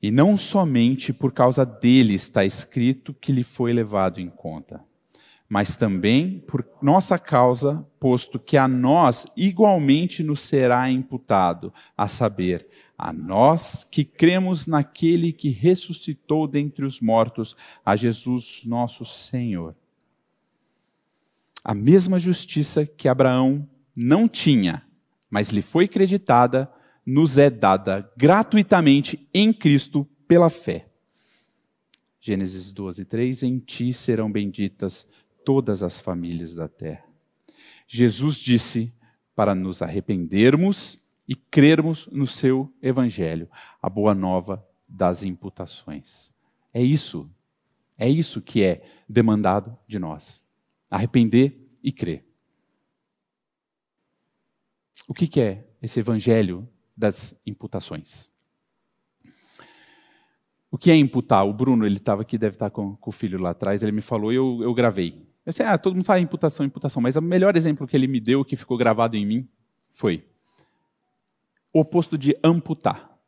E não somente por causa dele está escrito que lhe foi levado em conta, mas também por nossa causa, posto que a nós igualmente nos será imputado, a saber, a nós que cremos naquele que ressuscitou dentre os mortos, a Jesus nosso Senhor. A mesma justiça que Abraão não tinha, mas lhe foi creditada, nos é dada gratuitamente em Cristo pela fé. Gênesis 12, 3: Em ti serão benditas todas as famílias da terra. Jesus disse para nos arrependermos e crermos no seu evangelho, a boa nova das imputações. É isso, é isso que é demandado de nós. Arrepender e crer. O que, é esse evangelho das imputações. O que é imputar? O Bruno, ele estava aqui, deve estar com, com, o filho lá atrás, ele me falou eu, eu gravei. Eu sei, ah, todo mundo fala imputação, imputação, mas o melhor exemplo que ele me deu, que ficou gravado em mim, foi o oposto de amputar.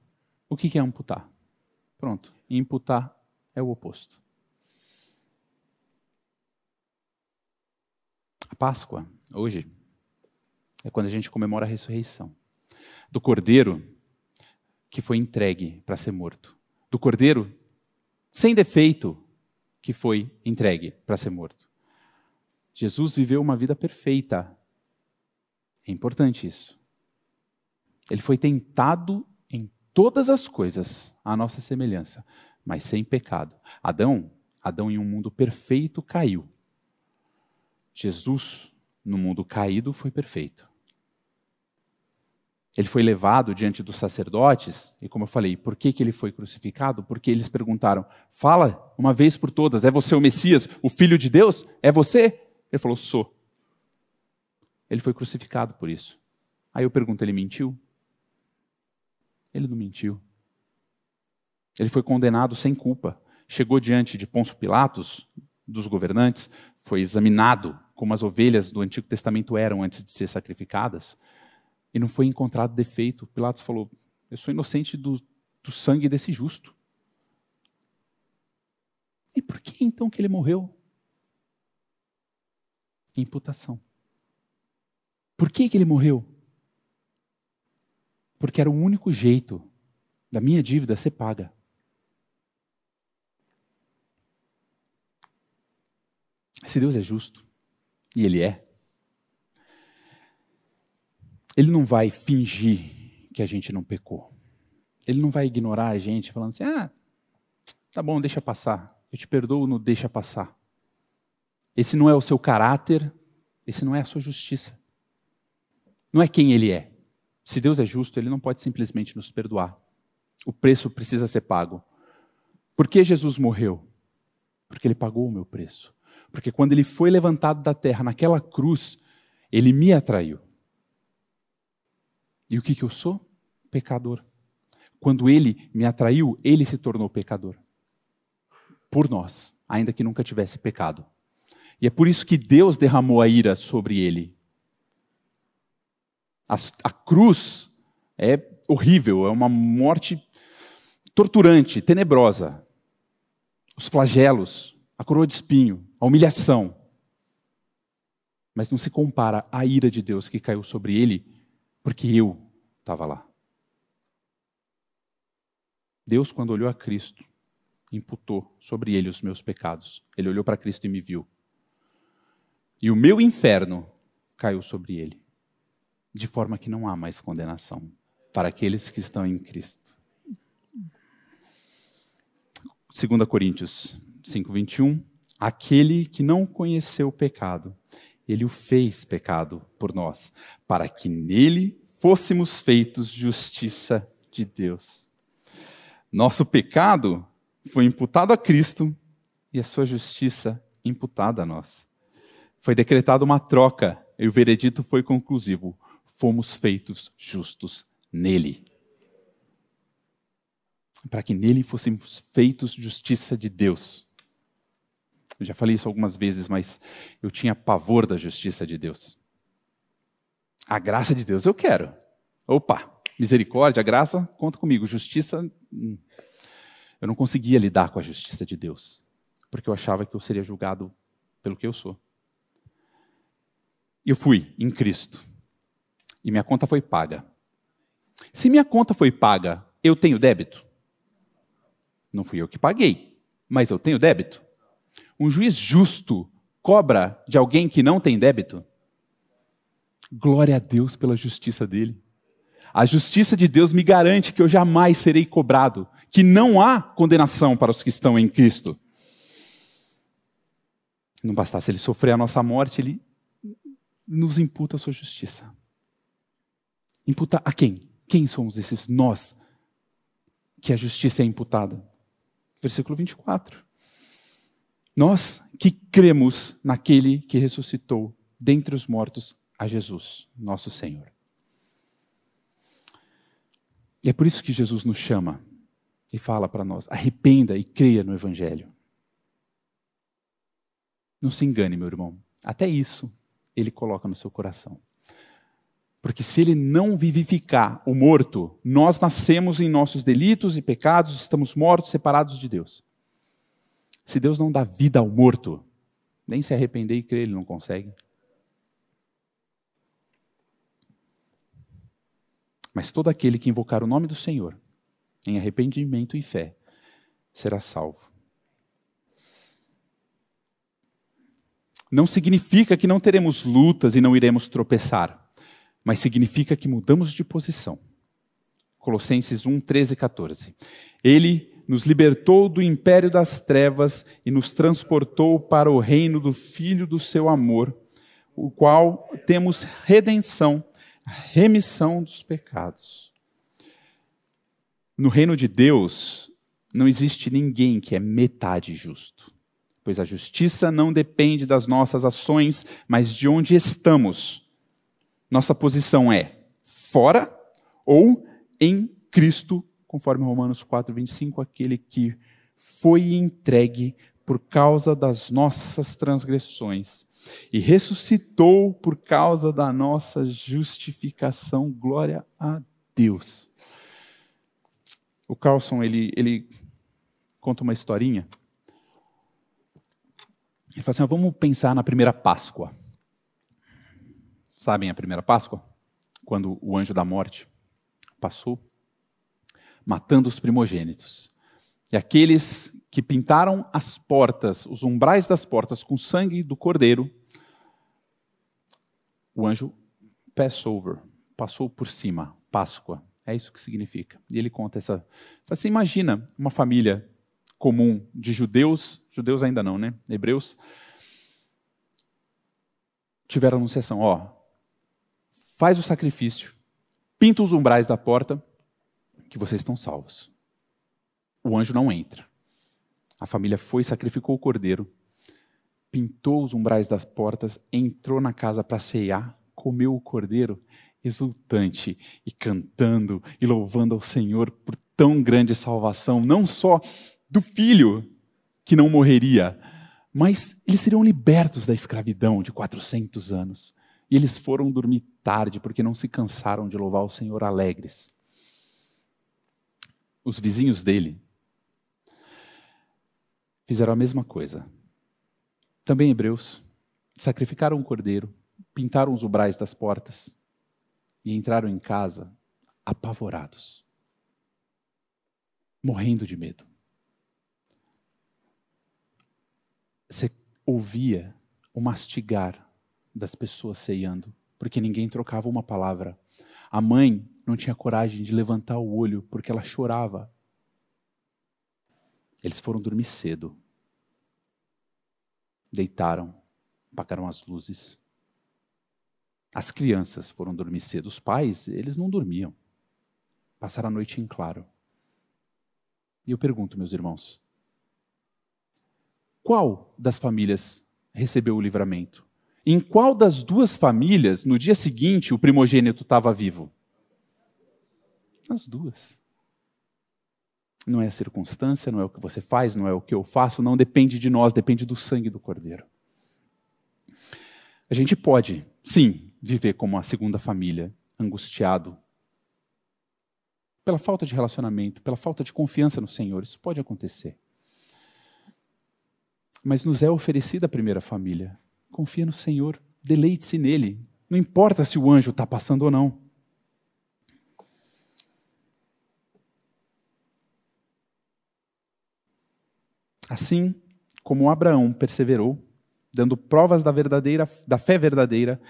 O que é amputar? Pronto, imputar é o oposto. A Páscoa, hoje, é quando a gente comemora a ressurreição do cordeiro que foi entregue para ser morto, do cordeiro sem defeito que foi entregue para ser morto. Jesus viveu uma vida perfeita. É importante isso. Ele foi tentado em todas as coisas à nossa semelhança, mas sem pecado. Adão, Adão em um mundo perfeito caiu. Jesus, no mundo caído, foi perfeito. Ele foi levado diante dos sacerdotes, e como eu falei, por que, que ele foi crucificado? Porque eles perguntaram: fala uma vez por todas, é você o Messias, o Filho de Deus? É você? Ele falou: sou. Ele foi crucificado por isso. Aí eu pergunto: ele mentiu? Ele não mentiu. Ele foi condenado sem culpa. Chegou diante de Pôncio Pilatos, dos governantes, foi examinado como as ovelhas do Antigo Testamento eram antes de ser sacrificadas e não foi encontrado defeito. Pilatos falou: Eu sou inocente do, do sangue desse justo. E por que então que ele morreu? Imputação. Por que, que ele morreu? Porque era o único jeito da minha dívida ser paga. Se Deus é justo, e Ele é, ele não vai fingir que a gente não pecou. Ele não vai ignorar a gente falando assim: ah, tá bom, deixa passar. Eu te perdoo no deixa passar. Esse não é o seu caráter, esse não é a sua justiça. Não é quem ele é. Se Deus é justo, ele não pode simplesmente nos perdoar. O preço precisa ser pago. Por que Jesus morreu? Porque ele pagou o meu preço. Porque quando ele foi levantado da terra, naquela cruz, ele me atraiu. E o que, que eu sou? Pecador. Quando ele me atraiu, ele se tornou pecador. Por nós, ainda que nunca tivesse pecado. E é por isso que Deus derramou a ira sobre ele. A, a cruz é horrível, é uma morte torturante, tenebrosa, os flagelos, a coroa de espinho, a humilhação. Mas não se compara à ira de Deus que caiu sobre ele, porque eu estava lá. Deus, quando olhou a Cristo, imputou sobre ele os meus pecados. Ele olhou para Cristo e me viu. E o meu inferno caiu sobre ele, de forma que não há mais condenação para aqueles que estão em Cristo. 2 Coríntios 5:21 Aquele que não conheceu o pecado, ele o fez pecado por nós, para que nele fôssemos feitos justiça de Deus. Nosso pecado foi imputado a Cristo e a sua justiça imputada a nós. Foi decretada uma troca e o veredito foi conclusivo. Fomos feitos justos nele. Para que nele fôssemos feitos justiça de Deus. Eu já falei isso algumas vezes, mas eu tinha pavor da justiça de Deus. A graça de Deus eu quero. Opa, misericórdia, graça, conta comigo. Justiça, hum. eu não conseguia lidar com a justiça de Deus, porque eu achava que eu seria julgado pelo que eu sou. Eu fui em Cristo e minha conta foi paga. Se minha conta foi paga, eu tenho débito? Não fui eu que paguei, mas eu tenho débito. Um juiz justo cobra de alguém que não tem débito? Glória a Deus pela justiça dele. A justiça de Deus me garante que eu jamais serei cobrado, que não há condenação para os que estão em Cristo. Não bastasse ele sofrer a nossa morte, ele nos imputa a sua justiça. Imputa a quem? Quem somos esses nós que a justiça é imputada? Versículo 24. Nós que cremos naquele que ressuscitou dentre os mortos a Jesus, nosso Senhor. E é por isso que Jesus nos chama e fala para nós: arrependa e creia no Evangelho. Não se engane, meu irmão. Até isso ele coloca no seu coração. Porque se ele não vivificar o morto, nós nascemos em nossos delitos e pecados, estamos mortos, separados de Deus. Se Deus não dá vida ao morto, nem se arrepender e crer, ele não consegue. Mas todo aquele que invocar o nome do Senhor, em arrependimento e fé, será salvo. Não significa que não teremos lutas e não iremos tropeçar, mas significa que mudamos de posição. Colossenses 1, 13 e 14. Ele nos libertou do império das trevas e nos transportou para o reino do Filho do seu amor, o qual temos redenção, remissão dos pecados. No reino de Deus, não existe ninguém que é metade justo, pois a justiça não depende das nossas ações, mas de onde estamos. Nossa posição é fora ou em Cristo conforme Romanos 4, 25, aquele que foi entregue por causa das nossas transgressões e ressuscitou por causa da nossa justificação. Glória a Deus. O Carlson, ele, ele conta uma historinha. Ele fala assim: vamos pensar na primeira Páscoa. Sabem a primeira Páscoa? Quando o anjo da morte passou matando os primogênitos. E aqueles que pintaram as portas, os umbrais das portas com sangue do cordeiro, o anjo Passover, passou por cima, Páscoa. É isso que significa. E ele conta essa. Você imagina uma família comum de judeus, judeus ainda não, né? Hebreus, tiveram anunciação: ó, faz o sacrifício, pinta os umbrais da porta que vocês estão salvos. O anjo não entra. A família foi, sacrificou o cordeiro, pintou os umbrais das portas, entrou na casa para ceiar, comeu o cordeiro, exultante e cantando e louvando ao Senhor por tão grande salvação, não só do filho que não morreria, mas eles seriam libertos da escravidão de 400 anos. E eles foram dormir tarde porque não se cansaram de louvar o Senhor alegres. os vizinhos dele, fizeram a mesma coisa. Também hebreus sacrificaram um cordeiro, pintaram os ubrais das portas e entraram em casa apavorados, morrendo de medo. Você ouvia o mastigar das pessoas ceiando, porque ninguém trocava uma palavra. A mãe não tinha coragem de levantar o olho porque ela chorava. Eles foram dormir cedo. Deitaram, apagaram as luzes. As crianças foram dormir cedo. Os pais, eles não dormiam. Passaram a noite em claro. E eu pergunto, meus irmãos, qual das famílias recebeu o livramento? Em qual das duas famílias, no dia seguinte, o primogênito estava vivo? As duas. Não é a circunstância, não é o que você faz, não é o que eu faço, não depende de nós, depende do sangue do Cordeiro. A gente pode, sim, viver como a segunda família, angustiado pela falta de relacionamento, pela falta de confiança no Senhor. Isso pode acontecer. Mas nos é oferecida a primeira família. Confia no Senhor, deleite-se nele. Não importa se o anjo está passando ou não. Assim como Abraão perseverou, dando provas da verdadeira, da fé verdadeira,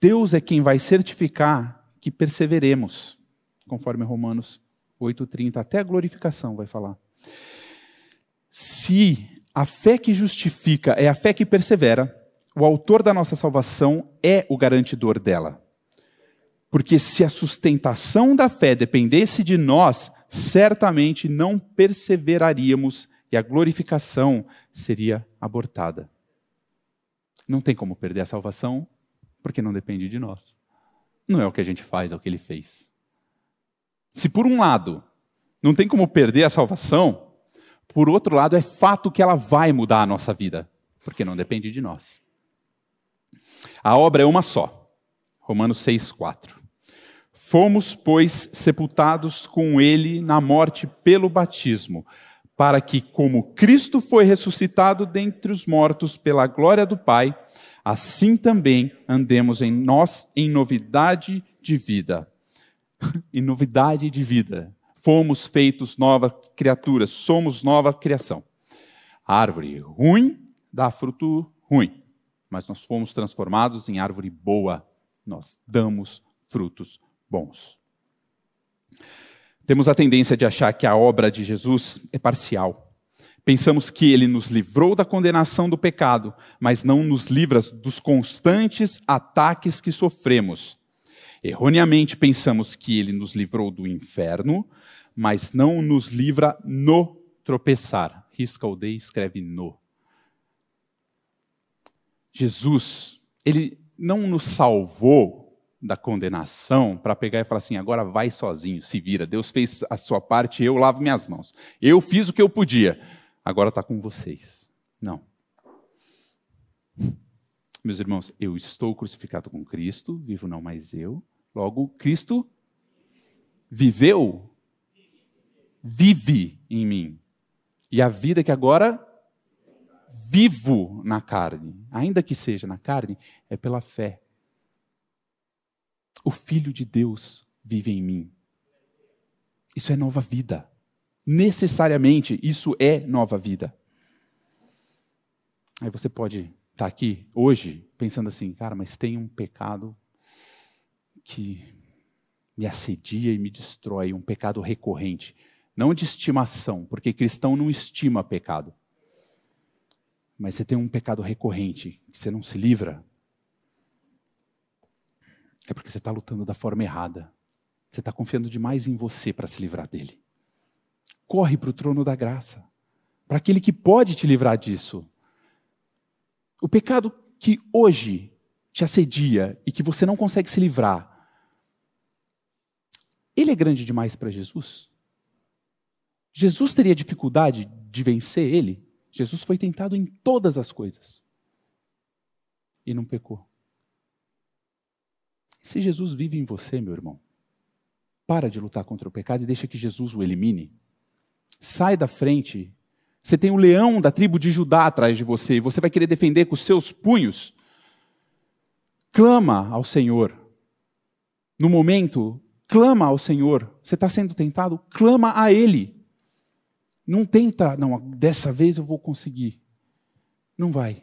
Deus é quem vai certificar que perseveremos, conforme Romanos 8:30, até a glorificação vai falar. Se a fé que justifica é a fé que persevera, o autor da nossa salvação é o garantidor dela. Porque se a sustentação da fé dependesse de nós, certamente não perseveraríamos e a glorificação seria abortada. Não tem como perder a salvação, porque não depende de nós. Não é o que a gente faz, é o que ele fez. Se por um lado não tem como perder a salvação, por outro lado é fato que ela vai mudar a nossa vida, porque não depende de nós. A obra é uma só. Romanos 6:4. Fomos, pois, sepultados com ele na morte pelo batismo, para que, como Cristo foi ressuscitado dentre os mortos pela glória do Pai, assim também andemos em nós em novidade de vida. *laughs* em novidade de vida. Fomos feitos nova criatura, somos nova criação. A árvore ruim dá fruto ruim, mas nós fomos transformados em árvore boa. Nós damos frutos bons. Temos a tendência de achar que a obra de Jesus é parcial. Pensamos que ele nos livrou da condenação do pecado, mas não nos livra dos constantes ataques que sofremos. Erroneamente pensamos que ele nos livrou do inferno, mas não nos livra no tropeçar. Risca o D e escreve no. Jesus, ele não nos salvou da condenação para pegar e falar assim: agora vai sozinho, se vira. Deus fez a sua parte, eu lavo minhas mãos. Eu fiz o que eu podia, agora está com vocês. Não. Meus irmãos, eu estou crucificado com Cristo, vivo não mais eu. Logo, Cristo viveu, vive em mim. E a vida que agora vivo na carne, ainda que seja na carne, é pela fé o Filho de Deus vive em mim. Isso é nova vida. Necessariamente, isso é nova vida. Aí você pode estar tá aqui hoje pensando assim, cara, mas tem um pecado que me assedia e me destrói, um pecado recorrente. Não de estimação, porque cristão não estima pecado. Mas você tem um pecado recorrente que você não se livra, é porque você está lutando da forma errada. Você está confiando demais em você para se livrar dele. Corre para o trono da graça, para aquele que pode te livrar disso. O pecado que hoje te assedia e que você não consegue se livrar, ele é grande demais para Jesus? Jesus teria dificuldade de vencer ele? Jesus foi tentado em todas as coisas e não pecou. Se Jesus vive em você, meu irmão, Para de lutar contra o pecado e deixa que Jesus o elimine. Sai da frente. Você tem o leão da tribo de Judá atrás de você e você vai querer defender com os seus punhos. Clama ao Senhor. No momento, clama ao Senhor. Você está sendo tentado? Clama a Ele. Não tenta, não, dessa vez eu vou conseguir. Não vai.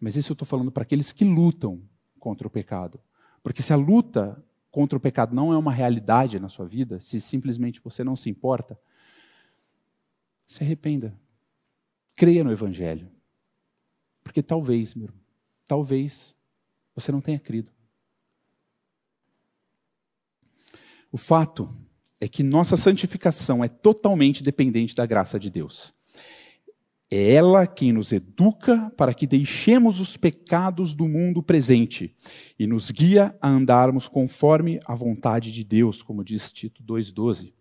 Mas isso eu estou falando para aqueles que lutam contra o pecado. Porque se a luta contra o pecado não é uma realidade na sua vida, se simplesmente você não se importa, se arrependa. Creia no Evangelho. Porque talvez, meu irmão, talvez você não tenha crido. O fato é que nossa santificação é totalmente dependente da graça de Deus. É ela quem nos educa para que deixemos os pecados do mundo presente e nos guia a andarmos conforme a vontade de Deus, como diz Tito 2:12.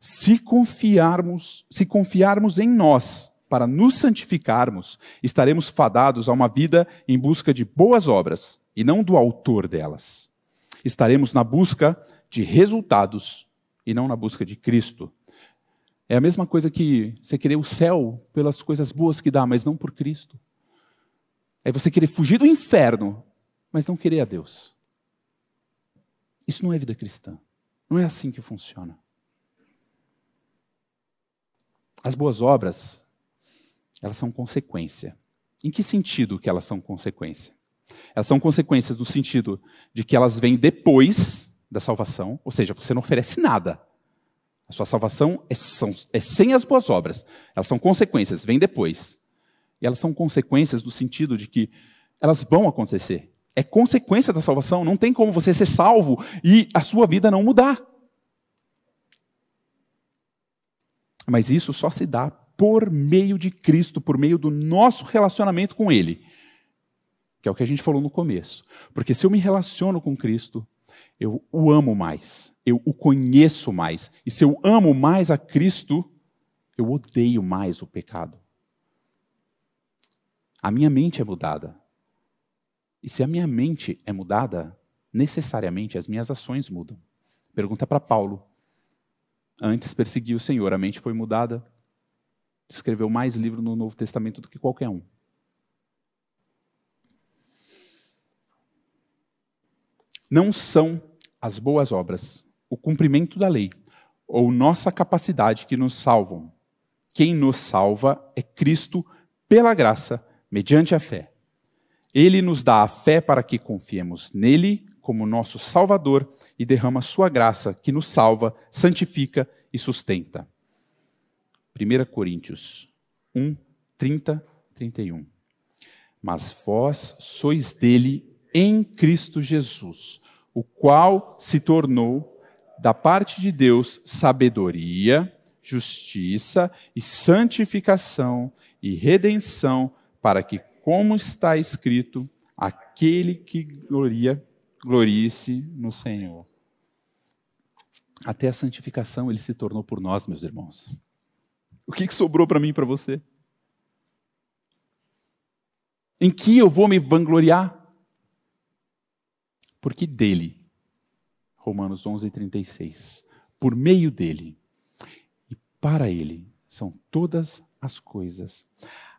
Se confiarmos, se confiarmos em nós para nos santificarmos, estaremos fadados a uma vida em busca de boas obras e não do autor delas. Estaremos na busca de resultados e não na busca de Cristo. É a mesma coisa que você querer o céu pelas coisas boas que dá, mas não por Cristo. É você querer fugir do inferno, mas não querer a Deus. Isso não é vida cristã. Não é assim que funciona. As boas obras, elas são consequência. Em que sentido que elas são consequência? Elas são consequências no sentido de que elas vêm depois da salvação, ou seja, você não oferece nada. A sua salvação é, são, é sem as boas obras. Elas são consequências, vem depois. E elas são consequências no sentido de que elas vão acontecer. É consequência da salvação. Não tem como você ser salvo e a sua vida não mudar. Mas isso só se dá por meio de Cristo, por meio do nosso relacionamento com Ele. Que é o que a gente falou no começo. Porque se eu me relaciono com Cristo, eu o amo mais, eu o conheço mais. E se eu amo mais a Cristo, eu odeio mais o pecado. A minha mente é mudada. E se a minha mente é mudada, necessariamente as minhas ações mudam. Pergunta para Paulo. Antes perseguiu o Senhor, a mente foi mudada, escreveu mais livro no Novo Testamento do que qualquer um. Não são as boas obras, o cumprimento da lei ou nossa capacidade que nos salvam. Quem nos salva é Cristo pela graça, mediante a fé. Ele nos dá a fé para que confiemos nele como nosso Salvador e derrama sua graça que nos salva, santifica e sustenta. 1 Coríntios 1, 30, 31. Mas vós sois dele em Cristo Jesus o qual se tornou, da parte de Deus, sabedoria, justiça e santificação e redenção, para que, como está escrito, aquele que gloria, glorie-se no Senhor. Até a santificação ele se tornou por nós, meus irmãos. O que, que sobrou para mim e para você? Em que eu vou me vangloriar? Porque dele, Romanos 11, 36, por meio dele e para ele são todas as coisas.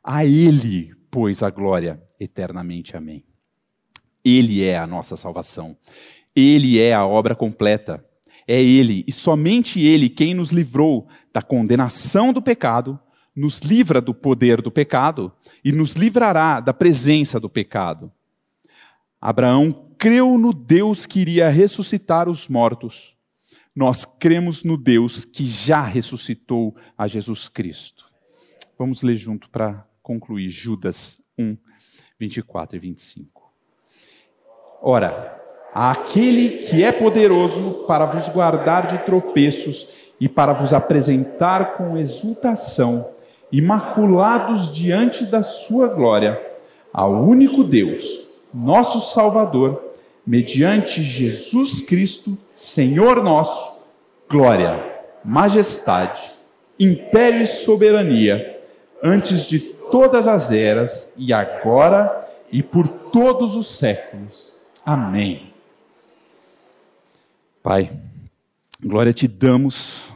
A ele, pois, a glória eternamente. Amém. Ele é a nossa salvação. Ele é a obra completa. É Ele, e somente Ele, quem nos livrou da condenação do pecado, nos livra do poder do pecado e nos livrará da presença do pecado. Abraão creu no Deus que iria ressuscitar os mortos. Nós cremos no Deus que já ressuscitou a Jesus Cristo. Vamos ler junto para concluir Judas 1, 24 e 25. Ora, aquele que é poderoso para vos guardar de tropeços e para vos apresentar com exultação, imaculados diante da sua glória, ao único Deus, nosso Salvador, mediante Jesus Cristo, Senhor nosso, glória, majestade, império e soberania, antes de todas as eras, e agora e por todos os séculos. Amém. Pai, glória te damos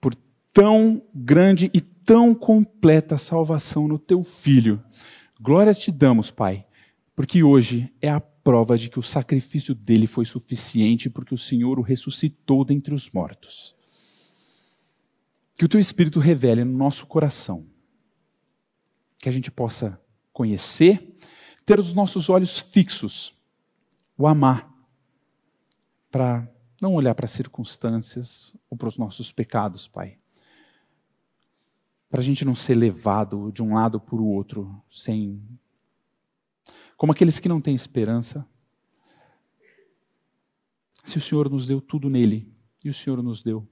por tão grande e tão completa salvação no teu filho. Glória te damos, Pai, porque hoje é a prova de que o sacrifício dele foi suficiente, porque o Senhor o ressuscitou dentre os mortos. Que o teu Espírito revele no nosso coração, que a gente possa conhecer, ter os nossos olhos fixos, o amar, para não olhar para as circunstâncias ou para os nossos pecados, Pai. Para a gente não ser levado de um lado para o outro sem como aqueles que não têm esperança. Se o Senhor nos deu tudo nele, e o Senhor nos deu,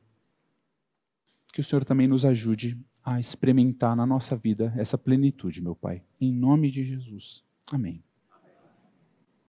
que o Senhor também nos ajude a experimentar na nossa vida essa plenitude, meu Pai. Em nome de Jesus. Amém.